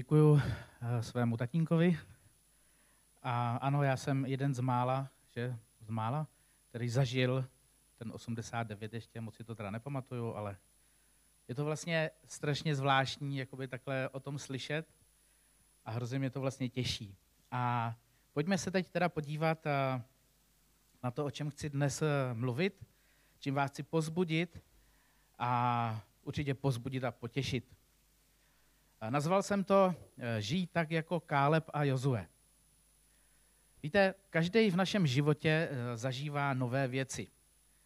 Děkuju eh, svému tatínkovi. A ano, já jsem jeden z mála, že z mála, který zažil ten 89 ještě, moc si to teda nepamatuju, ale je to vlastně strašně zvláštní, jakoby takhle o tom slyšet a hrozně mě to vlastně těší. A pojďme se teď teda podívat eh, na to, o čem chci dnes eh, mluvit, čím vás chci pozbudit a určitě pozbudit a potěšit. Nazval jsem to eh, Žij tak jako Káleb a Jozue. Víte, každý v našem životě eh, zažívá nové věci,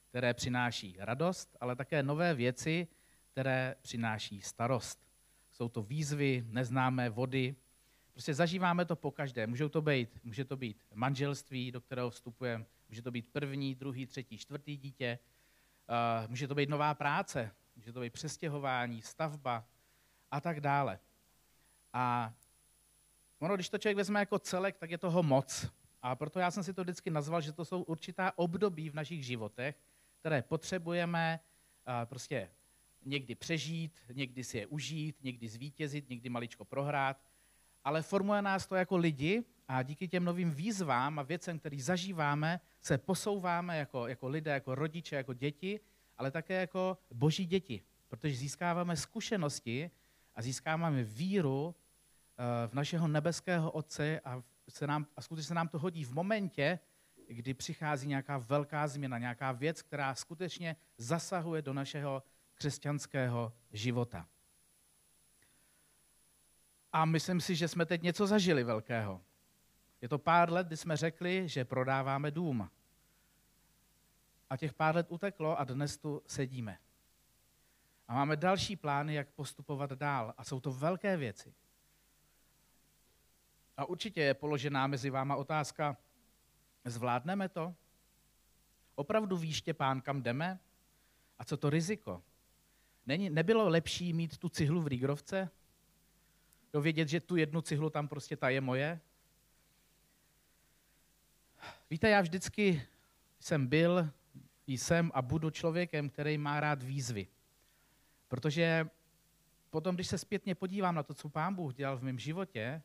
které přináší radost, ale také nové věci, které přináší starost. Jsou to výzvy, neznámé vody. Prostě zažíváme to po každé. Může to být, může to být manželství, do kterého vstupujeme, může to být první, druhý, třetí, čtvrtý dítě, eh, může to být nová práce, může to být přestěhování, stavba, a tak dále. A ono, když to člověk vezme jako celek, tak je toho moc. A proto já jsem si to vždycky nazval, že to jsou určitá období v našich životech, které potřebujeme prostě někdy přežít, někdy si je užít, někdy zvítězit, někdy maličko prohrát, ale formuje nás to jako lidi a díky těm novým výzvám a věcem, který zažíváme, se posouváme jako, jako lidé, jako rodiče, jako děti, ale také jako boží děti, protože získáváme zkušenosti, a získáváme víru eh, v našeho nebeského Otce a, se nám, a skutečně se nám to hodí v momentě, kdy přichází nějaká velká změna, nějaká věc, která skutečně zasahuje do našeho křesťanského života. A myslím si, že jsme teď něco zažili velkého. Je to pár let, kdy jsme řekli, že prodáváme dům. A těch pár let uteklo a dnes tu sedíme. A máme další plány, jak postupovat dál. A jsou to velké věci. A určitě je položená mezi váma otázka, zvládneme to? Opravdu ví Štěpán, kam jdeme? A co to riziko? Není, nebylo lepší mít tu cihlu v Rýgrovce? Dovědět, že tu jednu cihlu tam prostě ta je moje? Víte, já vždycky jsem byl, jsem a budu člověkem, který má rád výzvy. Protože potom, když se zpětně podívám na to, co Pán Bůh dělal v mém životě,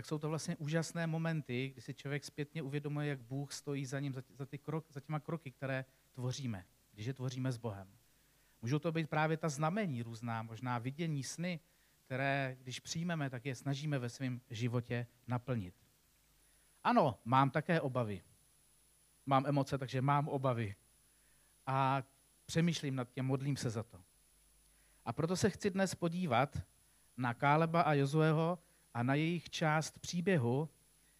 tak jsou to vlastně úžasné momenty, kdy si člověk zpětně uvědomuje, jak Bůh stojí za ním, za, ty krok, za těma kroky, které tvoříme, když je tvoříme s Bohem. Můžou to být právě ta znamení různá, možná vidění sny, které, když přijmeme, tak je snažíme ve svém životě naplnit. Ano, mám také obavy. Mám emoce, takže mám obavy. A přemýšlím nad tím, modlím se za to. A proto se chci dnes podívat na Káleba a Jozueho a na jejich část příběhu,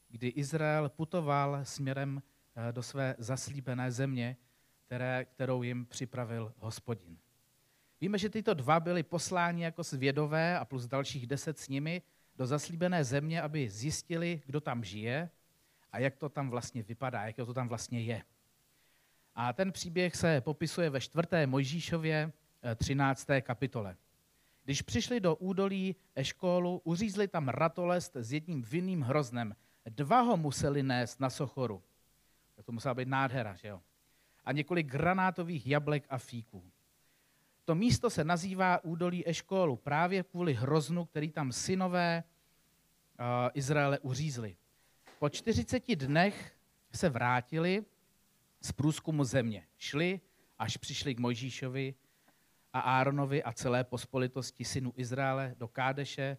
kdy Izrael putoval směrem eh, do své zaslíbené země, které, kterou jim připravil hospodin. Víme, že tyto dva byli posláni jako svědové a plus dalších deset s nimi do zaslíbené země, aby zjistili, kdo tam žije a jak to tam vlastně vypadá, jak to tam vlastně je. A ten příběh se popisuje ve čtvrté Mojžíšově 13. kapitole. Když přišli do údolí Eškólu, uřízli tam ratolest s jedním vinným hroznem. Dva ho museli nést na sochoru. To musela být nádhera, že jo? A několik granátových jablek a fíků. To místo se nazývá údolí Eškólu právě kvůli hroznu, který tam synové uh, Izraele uřízli. Po 40 dnech se vrátili z průzkumu země. Šli, až přišli k Mojžíšovi a Áronovi a celé pospolitosti synu Izraele do Kádeše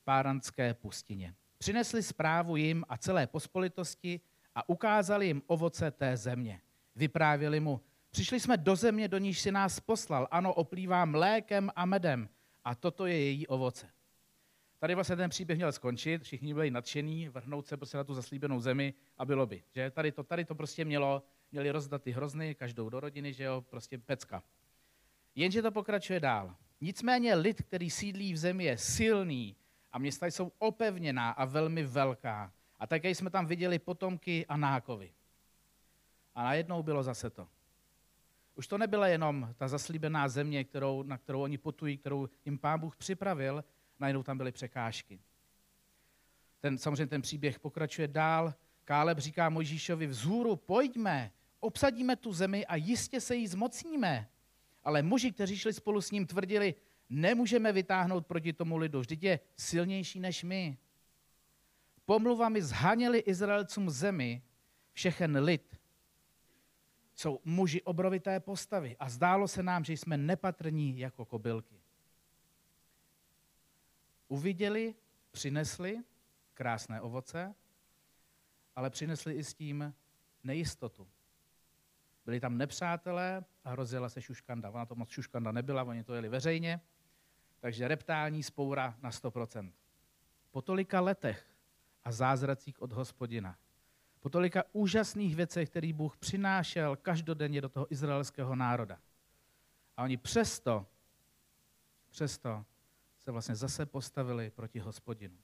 v Páranské pustině. Přinesli zprávu jim a celé pospolitosti a ukázali jim ovoce té země. Vyprávěli mu, přišli jsme do země, do níž si nás poslal, ano, oplývá mlékem a medem a toto je její ovoce. Tady vlastně ten příběh měl skončit, všichni byli nadšení, vrhnout se prostě na tu zaslíbenou zemi a bylo by. Že? Tady, to, tady to prostě mělo, měli rozdat ty hrozny, každou do rodiny, že jo, prostě pecka. Jenže to pokračuje dál. Nicméně lid, který sídlí v zemi, je silný a města jsou opevněná a velmi velká. A také jsme tam viděli potomky Anákovi. A najednou bylo zase to. Už to nebyla jenom ta zaslíbená země, kterou, na kterou oni potují, kterou jim pán Bůh připravil, najednou tam byly překážky. Ten, samozřejmě ten příběh pokračuje dál. Káleb říká Mojžíšovi, vzhůru pojďme, obsadíme tu zemi a jistě se jí zmocníme. Ale muži, kteří šli spolu s ním, tvrdili, nemůžeme vytáhnout proti tomu lidu, vždyť je silnější než my. Pomluvami zhaněli Izraelcům zemi, všechen lid. Jsou muži obrovité postavy a zdálo se nám, že jsme nepatrní jako kobylky. Uviděli, přinesli krásné ovoce, ale přinesli i s tím nejistotu. Byli tam nepřátelé a hrozila se šuškanda. Ona to moc šuškanda nebyla, oni to jeli veřejně, takže reptální spoura na 100%. Po tolika letech a zázracích od hospodina, po tolika úžasných věcech, který Bůh přinášel každodenně do toho izraelského národa. A oni přesto, přesto se vlastně zase postavili proti hospodinu.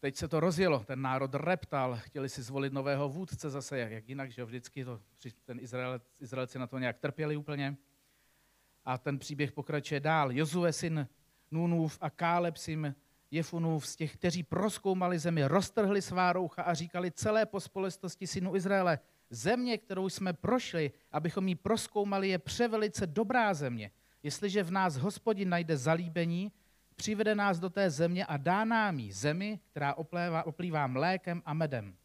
Teď se to rozjelo, ten národ reptal, chtěli si zvolit nového vůdce zase, jak, jak jinak, že vždycky to, ten Izrael, Izraelci na to nějak trpěli úplně. A ten příběh pokračuje dál. Jozue syn Nunův a Káleb syn Jefunův z těch, kteří proskoumali zemi, roztrhli svá roucha a říkali celé pospolestosti synu Izraele, země, kterou jsme prošli, abychom ji proskoumali, je převelice dobrá země. Jestliže v nás hospodin najde zalíbení, přivede nás do té země a dá nám jí zemi, která oplévá, oplývá mlékem a medem.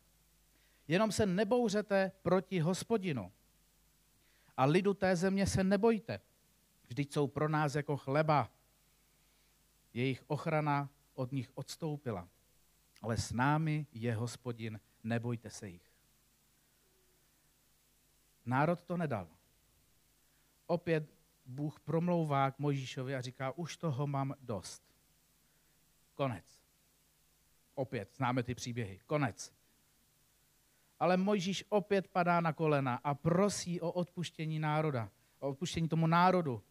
Jenom se nebouřete proti hospodinu. A lidu té země se nebojte. Vždyť jsou pro nás jako chleba. Jejich ochrana od nich odstoupila. Ale s námi je hospodin, nebojte se jich. Národ to nedal. Opět Bůh promlouvá k Mojžíšovi a říká, už toho mám dost. Konec. Opět známe ty příběhy. Konec. Ale Mojžíš opět padá na kolena a prosí o odpuštění národa, o odpuštění tomu národu.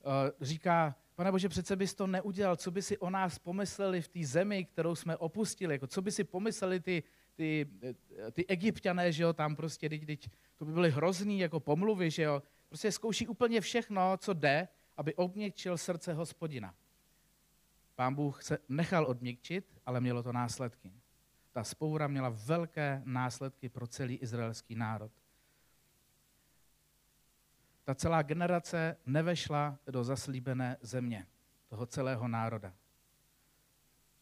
Eh, říká, pane Bože, přece bys to neudělal, co by si o nás pomysleli v té zemi, kterou jsme opustili, jako co by si pomysleli ty, ty, eh, ty egyptiané, že jo, tam prostě, teď, teď, to by byly hrozný jako pomluvy, že jo, Prostě zkouší úplně všechno, co jde, aby obměkčil srdce hospodina. Pán Bůh se nechal odměkčit, ale mělo to následky. Ta spoura měla velké následky pro celý izraelský národ. Ta celá generace nevešla do zaslíbené země, toho celého národa.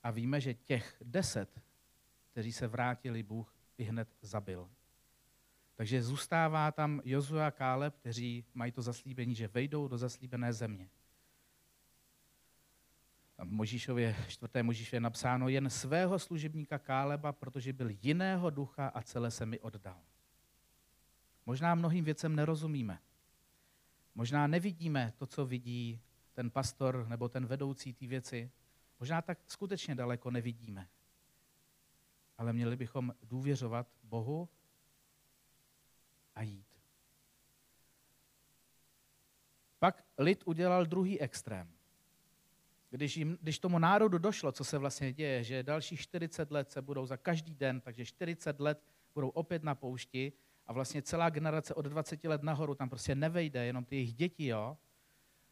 A víme, že těch deset, kteří se vrátili, Bůh i hned zabil. Takže zůstává tam Jozu a Káleb, kteří mají to zaslíbení, že vejdou do zaslíbené země. V Možíšově, čtvrté Možíšově je napsáno jen svého služebníka Káleba, protože byl jiného ducha a celé se mi oddal. Možná mnohým věcem nerozumíme. Možná nevidíme to, co vidí ten pastor nebo ten vedoucí ty věci. Možná tak skutečně daleko nevidíme. Ale měli bychom důvěřovat Bohu a jít. Pak lid udělal druhý extrém. Když, jim, když tomu národu došlo, co se vlastně děje, že další 40 let se budou za každý den, takže 40 let budou opět na poušti a vlastně celá generace od 20 let nahoru tam prostě nevejde, jenom ty jejich děti, jo,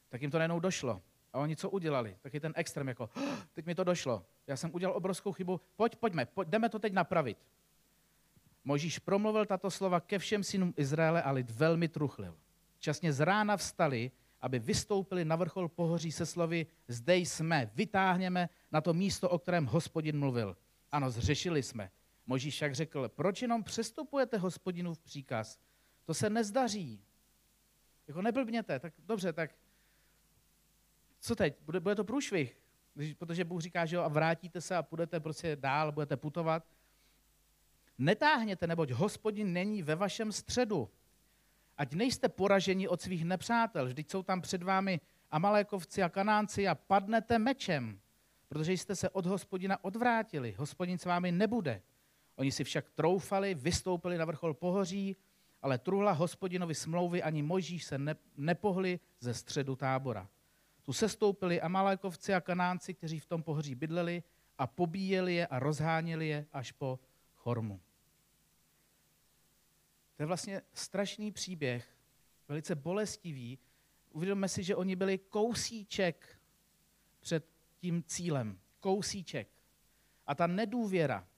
tak jim to najednou došlo. A oni co udělali? Taky ten extrém, jako, teď mi to došlo. Já jsem udělal obrovskou chybu, pojď, pojďme, pojď, jdeme to teď napravit. Možíš promluvil tato slova ke všem synům Izraele a lid velmi truchlil. Časně z rána vstali, aby vystoupili na vrchol pohoří se slovy zde jsme, vytáhněme na to místo, o kterém hospodin mluvil. Ano, zřešili jsme. Možíš však řekl, proč jenom přestupujete hospodinův příkaz? To se nezdaří. Jako neblbněte, tak dobře, tak co teď? Bude, bude to průšvih, protože Bůh říká, že jo, a vrátíte se a půjdete prostě dál, budete putovat. Netáhněte, neboť hospodin není ve vašem středu. Ať nejste poraženi od svých nepřátel, vždyť jsou tam před vámi Amalékovci a Kanánci a padnete mečem, protože jste se od hospodina odvrátili. Hospodin s vámi nebude. Oni si však troufali, vystoupili na vrchol pohoří, ale truhla hospodinovi smlouvy ani Možíš se ne, nepohli ze středu tábora. Tu sestoupili Amalékovci a Kanánci, kteří v tom pohoří bydleli a pobíjeli je a rozháněli je až po Chormu. To je vlastně strašný příběh, velice bolestivý. Uvědomme si, že oni byli kousíček před tím cílem. Kousíček. A ta nedůvěra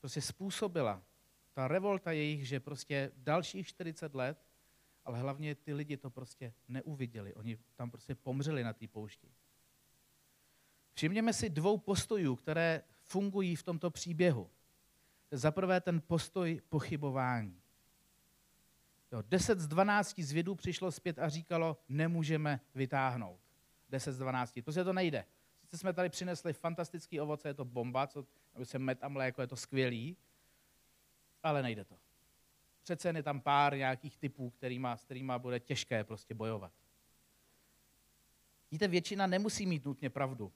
prostě způsobila, ta revolta jejich, že prostě dalších 40 let ale hlavně ty lidi to prostě neuviděli. Oni tam prostě pomřeli na té poušti. Všimněme si dvou postojů, které fungují v tomto příběhu. Za prvé ten postoj pochybování. Jo, 10 z 12 zvědů přišlo zpět a říkalo, nemůžeme vytáhnout. 10 z 12. Prostě to nejde. Sice jsme tady přinesli fantastický ovoce, je to bomba, co, se met a mléko, je to skvělý, ale nejde to. Přece je tam pár nějakých typů, kterýma, s kterými bude těžké prostě bojovat. Víte, většina nemusí mít nutně pravdu.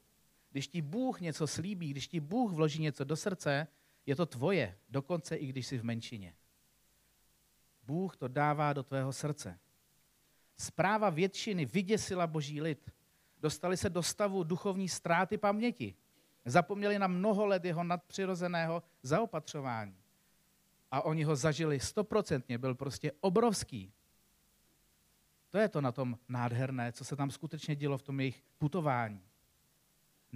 Když ti Bůh něco slíbí, když ti Bůh vloží něco do srdce, je to tvoje, dokonce i když jsi v menšině. Bůh to dává do tvého srdce. Zpráva většiny vyděsila boží lid. Dostali se do stavu duchovní ztráty paměti. Zapomněli na mnoho let jeho nadpřirozeného zaopatřování. A oni ho zažili stoprocentně, byl prostě obrovský. To je to na tom nádherné, co se tam skutečně dělo v tom jejich putování.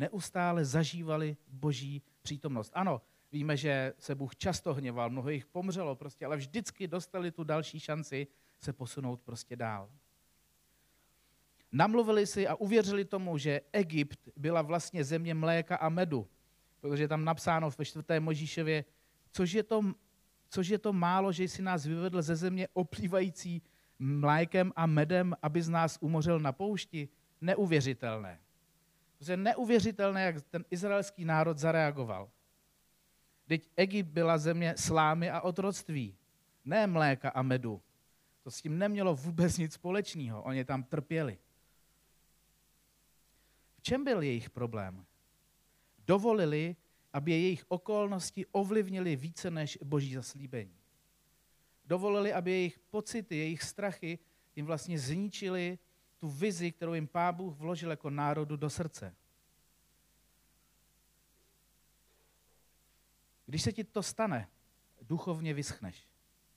Neustále zažívali boží přítomnost. Ano, víme, že se Bůh často hněval, mnoho jich pomřelo prostě, ale vždycky dostali tu další šanci se posunout prostě dál. Namluvili si a uvěřili tomu, že Egypt byla vlastně země mléka a medu, protože je tam napsáno ve čtvrté Možíšově, což je to, což je to málo, že jsi nás vyvedl ze země oplývající mlékem a medem, aby z nás umořil na poušti. Neuvěřitelné. Protože neuvěřitelné, jak ten izraelský národ zareagoval. Teď Egypt byla země slámy a otroctví, ne mléka a medu. To s tím nemělo vůbec nic společného. Oni tam trpěli. V čem byl jejich problém? Dovolili, aby jejich okolnosti ovlivnili více než boží zaslíbení. Dovolili, aby jejich pocity, jejich strachy jim vlastně zničili tu vizi, kterou jim Pán Bůh vložil jako národu do srdce. Když se ti to stane, duchovně vyschneš.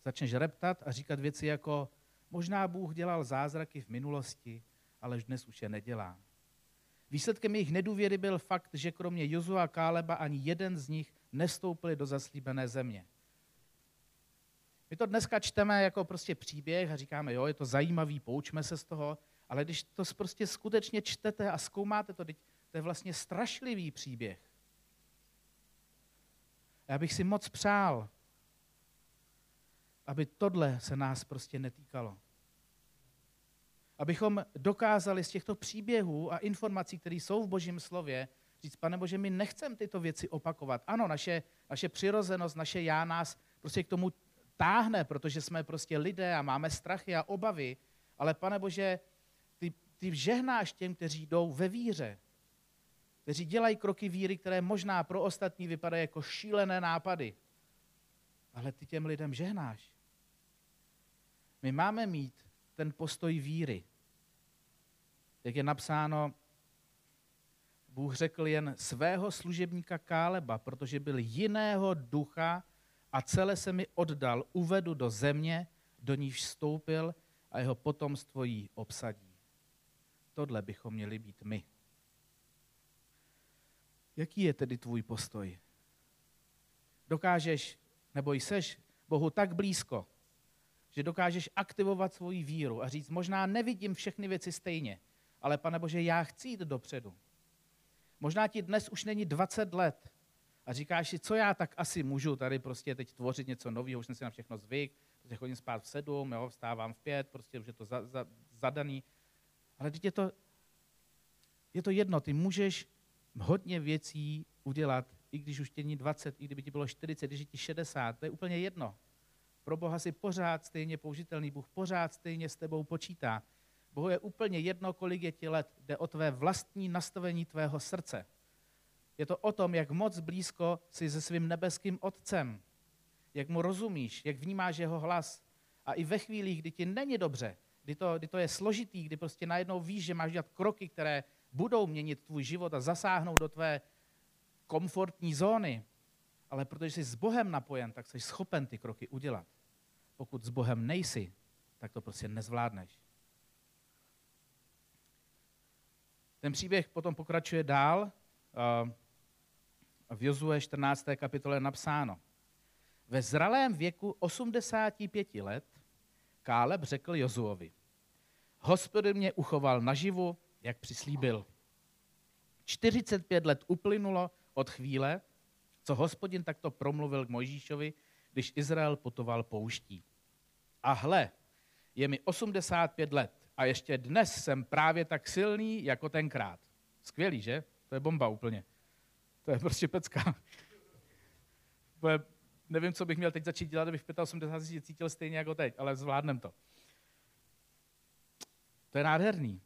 Začneš reptat a říkat věci jako možná Bůh dělal zázraky v minulosti, ale dnes už je nedělá. Výsledkem jejich nedůvěry byl fakt, že kromě Jozu a Káleba ani jeden z nich nestoupili do zaslíbené země. My to dneska čteme jako prostě příběh a říkáme, jo, je to zajímavý, poučme se z toho, ale když to prostě skutečně čtete a zkoumáte to, to je vlastně strašlivý příběh. Já bych si moc přál, aby tohle se nás prostě netýkalo. Abychom dokázali z těchto příběhů a informací, které jsou v Božím slově, říct, pane Bože, my nechceme tyto věci opakovat. Ano, naše, naše přirozenost, naše já nás prostě k tomu táhne, protože jsme prostě lidé a máme strachy a obavy, ale pane Bože, ty, žehnáš těm, kteří jdou ve víře, kteří dělají kroky víry, které možná pro ostatní vypadají jako šílené nápady. Ale ty těm lidem žehnáš. My máme mít ten postoj víry. Jak je napsáno, Bůh řekl jen svého služebníka Káleba, protože byl jiného ducha a celé se mi oddal, uvedu do země, do níž vstoupil a jeho potomstvo jí obsadí. Tohle bychom měli být my. Jaký je tedy tvůj postoj? Dokážeš, nebo jseš Bohu tak blízko, že dokážeš aktivovat svoji víru a říct, možná nevidím všechny věci stejně, ale pane Bože, já chci jít dopředu. Možná ti dnes už není 20 let a říkáš si, co já tak asi můžu tady prostě teď tvořit něco nového, už jsem si na všechno zvyk, prostě chodím spát v sedm, jo, vstávám v pět, prostě už je to za, za, zadaný. Ale teď je to, je to jedno, ty můžeš hodně věcí udělat, i když už tě není 20, i kdyby ti bylo 40, když ti 60, to je úplně jedno. Pro Boha si pořád stejně použitelný, Bůh pořád stejně s tebou počítá. Bohu je úplně jedno, kolik je ti let, jde o tvé vlastní nastavení tvého srdce. Je to o tom, jak moc blízko jsi se svým nebeským otcem, jak mu rozumíš, jak vnímáš jeho hlas. A i ve chvílích, kdy ti není dobře, kdy to, kdy to je složitý, kdy prostě najednou víš, že máš dělat kroky, které budou měnit tvůj život a zasáhnou do tvé komfortní zóny, ale protože jsi s Bohem napojen, tak jsi schopen ty kroky udělat. Pokud s Bohem nejsi, tak to prostě nezvládneš. Ten příběh potom pokračuje dál. V Jozue 14. kapitole je napsáno. Ve zralém věku 85 let Káleb řekl Jozuovi, hospodin mě uchoval naživu, jak přislíbil. 45 let uplynulo od chvíle, co hospodin takto promluvil k Mojžíšovi, když Izrael putoval pouští. A hle, je mi 85 let a ještě dnes jsem právě tak silný jako tenkrát. Skvělý, že? To je bomba úplně. To je prostě pecka. Nevím, co bych měl teď začít dělat, abych v 85 cítil stejně jako teď, ale zvládnem to. To je nádherný.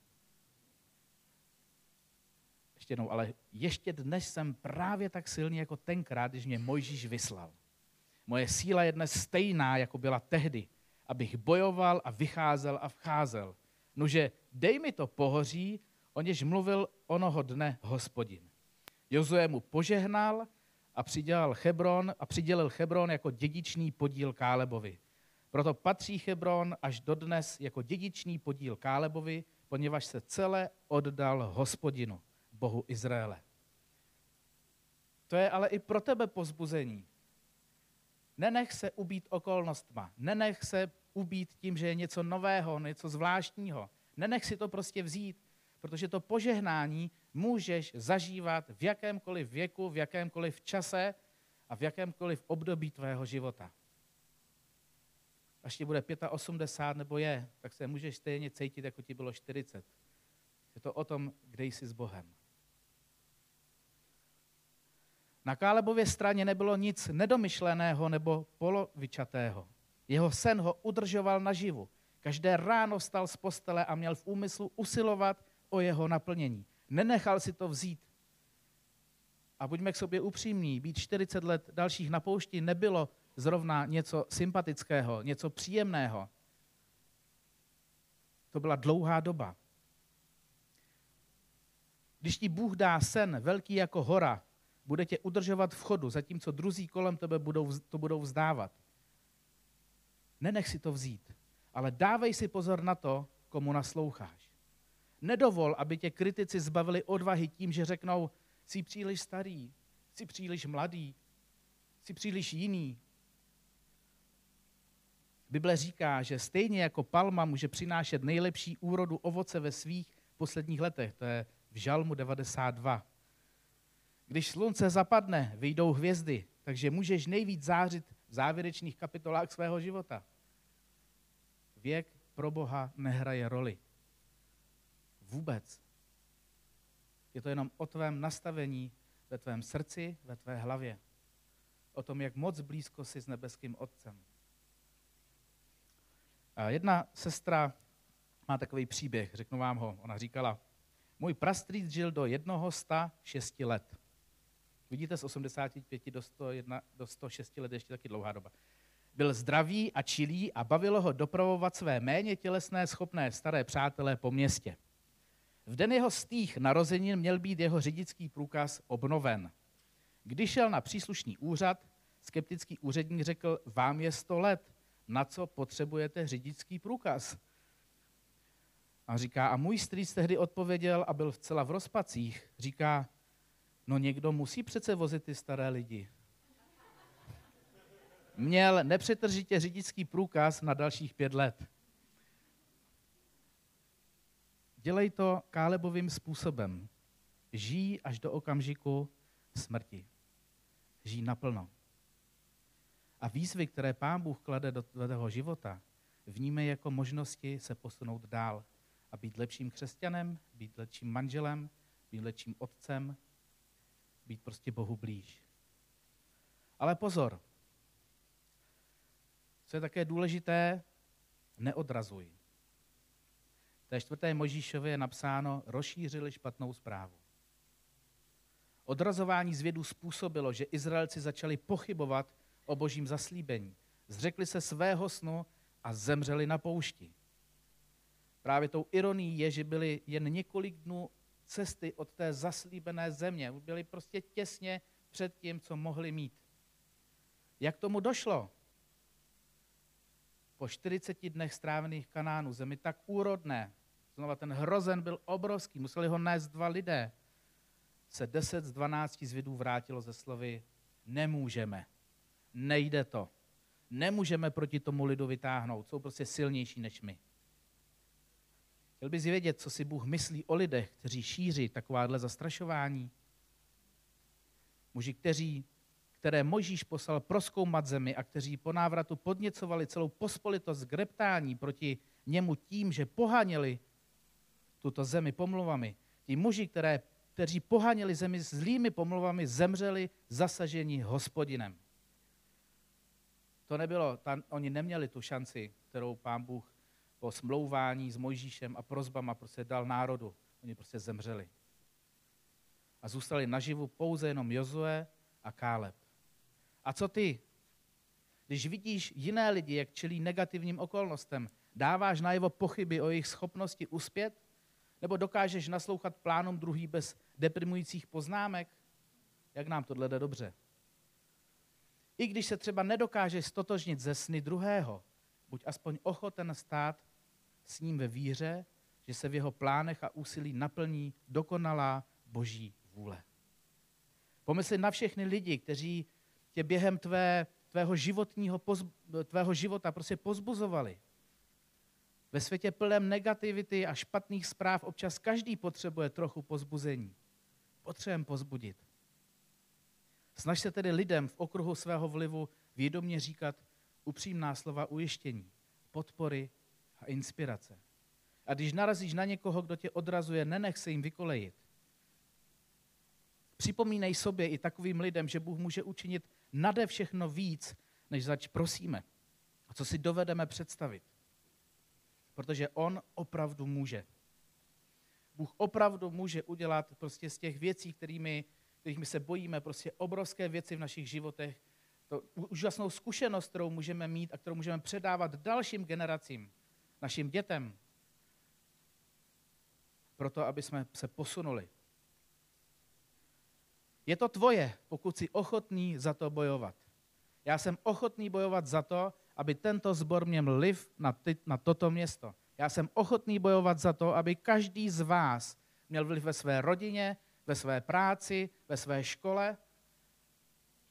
Ještě jednou, ale ještě dnes jsem právě tak silný jako tenkrát, když mě Mojžíš vyslal. Moje síla je dnes stejná, jako byla tehdy, abych bojoval a vycházel a vcházel. Nože dej mi to pohoří, o něž mluvil onoho dne hospodin. Jozue mu požehnal a přidělal Hebron a přidělil Hebron jako dědičný podíl Kálebovi. Proto patří Hebron až dodnes jako dědičný podíl Kálebovi, poněvadž se celé oddal hospodinu, Bohu Izraele. To je ale i pro tebe pozbuzení. Nenech se ubít okolnostma. Nenech se ubít tím, že je něco nového, něco zvláštního. Nenech si to prostě vzít, protože to požehnání můžeš zažívat v jakémkoliv věku, v jakémkoliv čase a v jakémkoliv období tvého života. Až ti bude 85 nebo je, tak se můžeš stejně cítit, jako ti bylo 40. Je to o tom, kde jsi s Bohem. Na Kálebově straně nebylo nic nedomyšleného nebo polovičatého. Jeho sen ho udržoval naživu. Každé ráno stal z postele a měl v úmyslu usilovat o jeho naplnění. Nenechal si to vzít. A buďme k sobě upřímní, být 40 let dalších na poušti nebylo zrovna něco sympatického, něco příjemného. To byla dlouhá doba. Když ti Bůh dá sen velký jako hora, bude tě udržovat v chodu, zatímco druzí kolem tebe budou, to budou vzdávat. Nenech si to vzít, ale dávej si pozor na to, komu nasloucháš. Nedovol, aby tě kritici zbavili odvahy tím, že řeknou, jsi příliš starý, jsi příliš mladý, jsi příliš jiný. Bible říká, že stejně jako palma může přinášet nejlepší úrodu ovoce ve svých posledních letech, to je v Žalmu 92. Když slunce zapadne, vyjdou hvězdy, takže můžeš nejvíc zářit v závěrečných kapitolách svého života. Věk pro Boha nehraje roli. Vůbec. Je to jenom o tvém nastavení ve tvém srdci, ve tvé hlavě. O tom, jak moc blízko jsi s nebeským Otcem. A jedna sestra má takový příběh, řeknu vám ho. Ona říkala, můj prastrýc žil do jednoho sta šesti let. Vidíte, z 85 do, 101, do 106 let ještě taky dlouhá doba. Byl zdravý a čilý a bavilo ho dopravovat své méně tělesné schopné staré přátelé po městě. V den jeho stých narozenin měl být jeho řidičský průkaz obnoven. Když šel na příslušný úřad, skeptický úředník řekl, vám je 100 let, na co potřebujete řidičský průkaz? A říká, a můj strýc tehdy odpověděl a byl vcela v rozpacích. Říká, no někdo musí přece vozit ty staré lidi. Měl nepřetržitě řidičský průkaz na dalších pět let. Dělej to Kálebovým způsobem. Žij až do okamžiku smrti. Žij naplno. A výzvy, které Pán Bůh klade do tvého života, vnímej jako možnosti se posunout dál a být lepším křesťanem, být lepším manželem, být lepším otcem, být prostě Bohu blíž. Ale pozor, co je také důležité, neodrazuj. Té čtvrté Možíšově je napsáno, rozšířili špatnou zprávu. Odrazování z vědu způsobilo, že Izraelci začali pochybovat o božím zaslíbení. Zřekli se svého snu a zemřeli na poušti. Právě tou ironií je, že byli jen několik dnů cesty od té zaslíbené země. Byli prostě těsně před tím, co mohli mít. Jak tomu došlo? Po 40 dnech strávených Kanánu, zemi tak úrodné, znova ten hrozen byl obrovský, museli ho nést dva lidé, se 10 z 12 zvědů vrátilo ze slovy nemůžeme, nejde to, nemůžeme proti tomu lidu vytáhnout, jsou prostě silnější než my. Chtěl bys vědět, co si Bůh myslí o lidech, kteří šíří takováhle zastrašování? Muži, kteří, které Možíš poslal proskoumat zemi a kteří po návratu podněcovali celou pospolitost k reptání proti němu tím, že poháněli tuto zemi pomluvami. Ti muži, které, kteří poháněli zemi zlými pomluvami, zemřeli zasažení hospodinem. To nebylo, tam, oni neměli tu šanci, kterou pán Bůh po smlouvání s Mojžíšem a prozbama prostě dal národu. Oni prostě zemřeli. A zůstali naživu pouze jenom Jozue a Káleb. A co ty? Když vidíš jiné lidi, jak čelí negativním okolnostem, dáváš najevo pochyby o jejich schopnosti uspět? Nebo dokážeš naslouchat plánům druhý bez deprimujících poznámek? Jak nám tohle jde dobře? I když se třeba nedokážeš stotožnit ze sny druhého, buď aspoň ochoten stát s ním ve víře, že se v jeho plánech a úsilí naplní dokonalá boží vůle. Pomysli na všechny lidi, kteří tě během tvé, tvého, životního, tvého života prostě pozbuzovali. Ve světě plném negativity a špatných zpráv občas každý potřebuje trochu pozbuzení. Potřebujeme pozbudit. Snaž se tedy lidem v okruhu svého vlivu vědomě říkat upřímná slova ujištění, podpory a inspirace. A když narazíš na někoho, kdo tě odrazuje, nenech se jim vykolejit. Připomínej sobě i takovým lidem, že Bůh může učinit nade všechno víc, než zač prosíme. A co si dovedeme představit. Protože On opravdu může. Bůh opravdu může udělat prostě z těch věcí, kterými, kterými se bojíme, prostě obrovské věci v našich životech, to úžasnou zkušenost, kterou můžeme mít a kterou můžeme předávat dalším generacím, našim dětem, proto, aby jsme se posunuli. Je to tvoje, pokud jsi ochotný za to bojovat. Já jsem ochotný bojovat za to, aby tento zbor měl liv na, ty, na toto město. Já jsem ochotný bojovat za to, aby každý z vás měl vliv ve své rodině, ve své práci, ve své škole,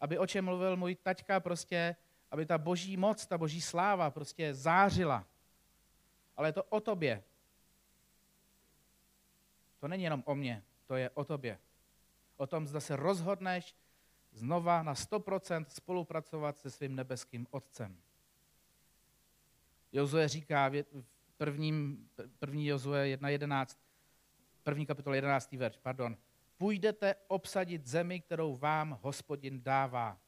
aby o čem mluvil můj taťka, prostě, aby ta boží moc, ta boží sláva prostě zářila. Ale je to o tobě. To není jenom o mně, to je o tobě. O tom, zda se rozhodneš znova na 100% spolupracovat se svým nebeským Otcem. Jozue říká v prvním, první Jozue 1.11, první kapitol 11. verš, pardon, půjdete obsadit zemi, kterou vám hospodin dává.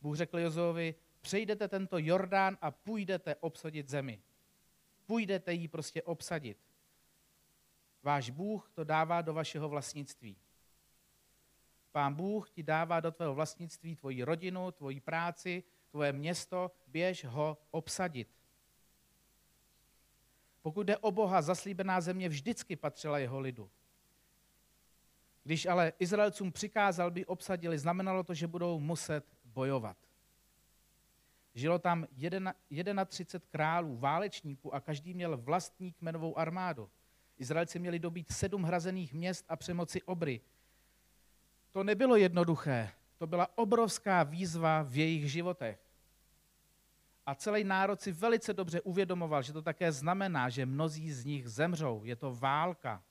Bůh řekl Jozovi, přejdete tento Jordán a půjdete obsadit zemi. Půjdete ji prostě obsadit. Váš Bůh to dává do vašeho vlastnictví. Pán Bůh ti dává do tvého vlastnictví tvoji rodinu, tvoji práci, tvoje město, běž ho obsadit. Pokud jde o Boha, zaslíbená země vždycky patřila jeho lidu. Když ale Izraelcům přikázal, by obsadili, znamenalo to, že budou muset bojovat. Žilo tam 31 králů, válečníků a každý měl vlastní kmenovou armádu. Izraelci měli dobít sedm hrazených měst a přemoci obry. To nebylo jednoduché, to byla obrovská výzva v jejich životech. A celý národ si velice dobře uvědomoval, že to také znamená, že mnozí z nich zemřou. Je to válka.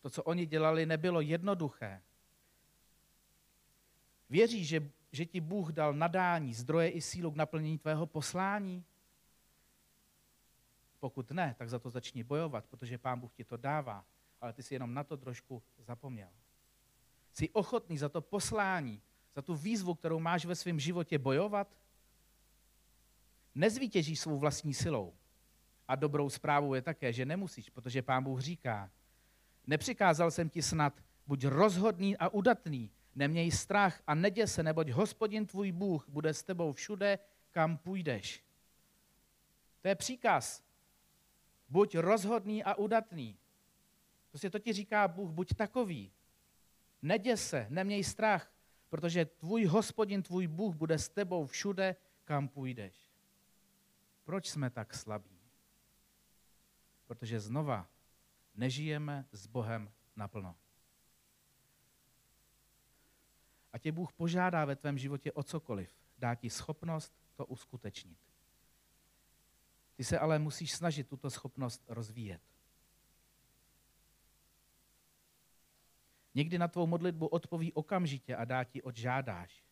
To, co oni dělali, nebylo jednoduché. Věří, že, že ti Bůh dal nadání, zdroje i sílu k naplnění tvého poslání? Pokud ne, tak za to začni bojovat, protože Pán Bůh ti to dává, ale ty si jenom na to trošku zapomněl. Jsi ochotný za to poslání, za tu výzvu, kterou máš ve svém životě bojovat? Nezvítěžíš svou vlastní silou. A dobrou zprávou je také, že nemusíš, protože Pán Bůh říká, nepřikázal jsem ti snad, buď rozhodný a udatný, neměj strach a nedě se, neboť hospodin tvůj Bůh bude s tebou všude, kam půjdeš. To je příkaz. Buď rozhodný a udatný. Prostě to ti říká Bůh, buď takový. Nedě se, neměj strach, protože tvůj hospodin, tvůj Bůh bude s tebou všude, kam půjdeš. Proč jsme tak slabí? Protože znova nežijeme s Bohem naplno. A tě Bůh požádá ve tvém životě o cokoliv. dá ti schopnost to uskutečnit. Ty se ale musíš snažit tuto schopnost rozvíjet. Někdy na tvou modlitbu odpoví okamžitě a dá ti, odžádáš.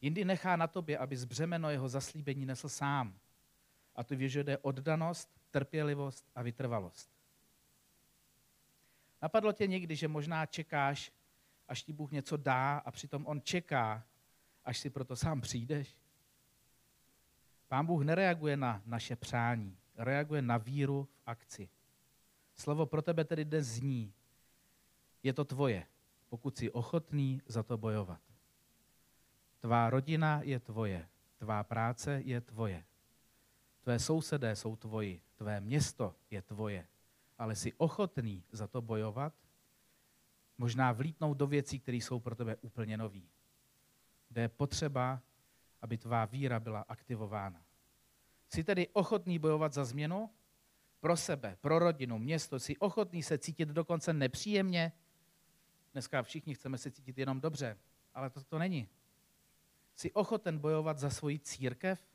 Jindy nechá na tobě, aby zbřemeno jeho zaslíbení nesl sám. A to vyžaduje oddanost, trpělivost a vytrvalost. Napadlo tě někdy, že možná čekáš, až ti Bůh něco dá a přitom on čeká, až si proto sám přijdeš? Pán Bůh nereaguje na naše přání, reaguje na víru v akci. Slovo pro tebe tedy dnes zní, je to tvoje, pokud jsi ochotný za to bojovat. Tvá rodina je tvoje, tvá práce je tvoje. Tvé sousedé jsou tvoji, tvé město je tvoje, ale jsi ochotný za to bojovat, možná vlítnout do věcí, které jsou pro tebe úplně nový. Kde je potřeba, aby tvá víra byla aktivována. Jsi tedy ochotný bojovat za změnu? Pro sebe, pro rodinu, město. Jsi ochotný se cítit dokonce nepříjemně? Dneska všichni chceme se cítit jenom dobře, ale to to není. Jsi ochoten bojovat za svoji církev?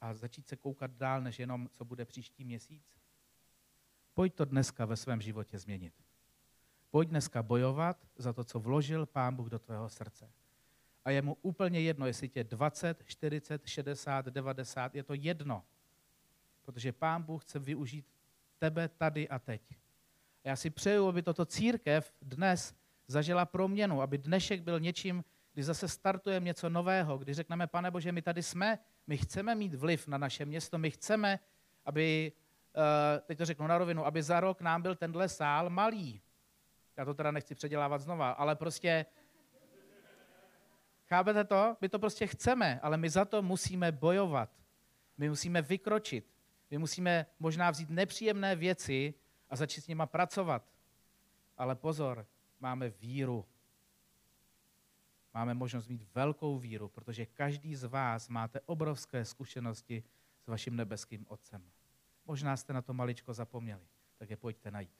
A začít se koukat dál, než jenom, co bude příští měsíc? Pojď to dneska ve svém životě změnit. Pojď dneska bojovat za to, co vložil Pán Bůh do tvého srdce. A je mu úplně jedno, jestli tě 20, 40, 60, 90, je to jedno. Protože Pán Bůh chce využít tebe tady a teď. A já si přeju, aby toto církev dnes zažila proměnu, aby dnešek byl něčím, kdy zase startujeme něco nového, kdy řekneme, pane Bože, my tady jsme, my chceme mít vliv na naše město, my chceme, aby, eh, teď to řeknu na rovinu, aby za rok nám byl tenhle sál malý. Já to teda nechci předělávat znova, ale prostě Chápete to? My to prostě chceme, ale my za to musíme bojovat. My musíme vykročit. My musíme možná vzít nepříjemné věci a začít s nima pracovat. Ale pozor, máme víru. Máme možnost mít velkou víru, protože každý z vás máte obrovské zkušenosti s vaším nebeským Otcem. Možná jste na to maličko zapomněli, tak je pojďte najít.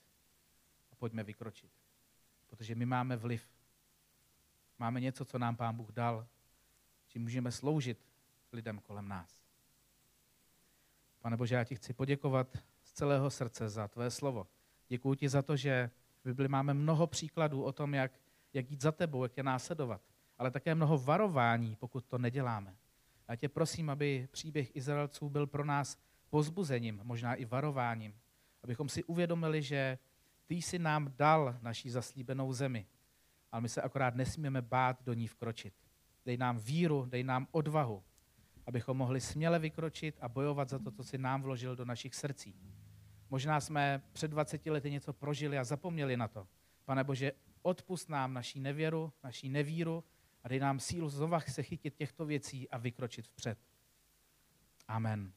A pojďme vykročit. Protože my máme vliv. Máme něco, co nám Pán Bůh dal, čím můžeme sloužit lidem kolem nás. Pane Bože, já ti chci poděkovat z celého srdce za tvé slovo. Děkuji ti za to, že v Bibli máme mnoho příkladů o tom, jak, jak jít za tebou, jak tě následovat, ale také mnoho varování, pokud to neděláme. Já tě prosím, aby příběh Izraelců byl pro nás pozbuzením, možná i varováním, abychom si uvědomili, že ty jsi nám dal naší zaslíbenou zemi, ale my se akorát nesmíme bát do ní vkročit. Dej nám víru, dej nám odvahu, abychom mohli směle vykročit a bojovat za to, co si nám vložil do našich srdcí. Možná jsme před 20 lety něco prožili a zapomněli na to. Pane Bože, odpust nám naší nevěru, naší nevíru a dej nám sílu znova se chytit těchto věcí a vykročit vpřed. Amen.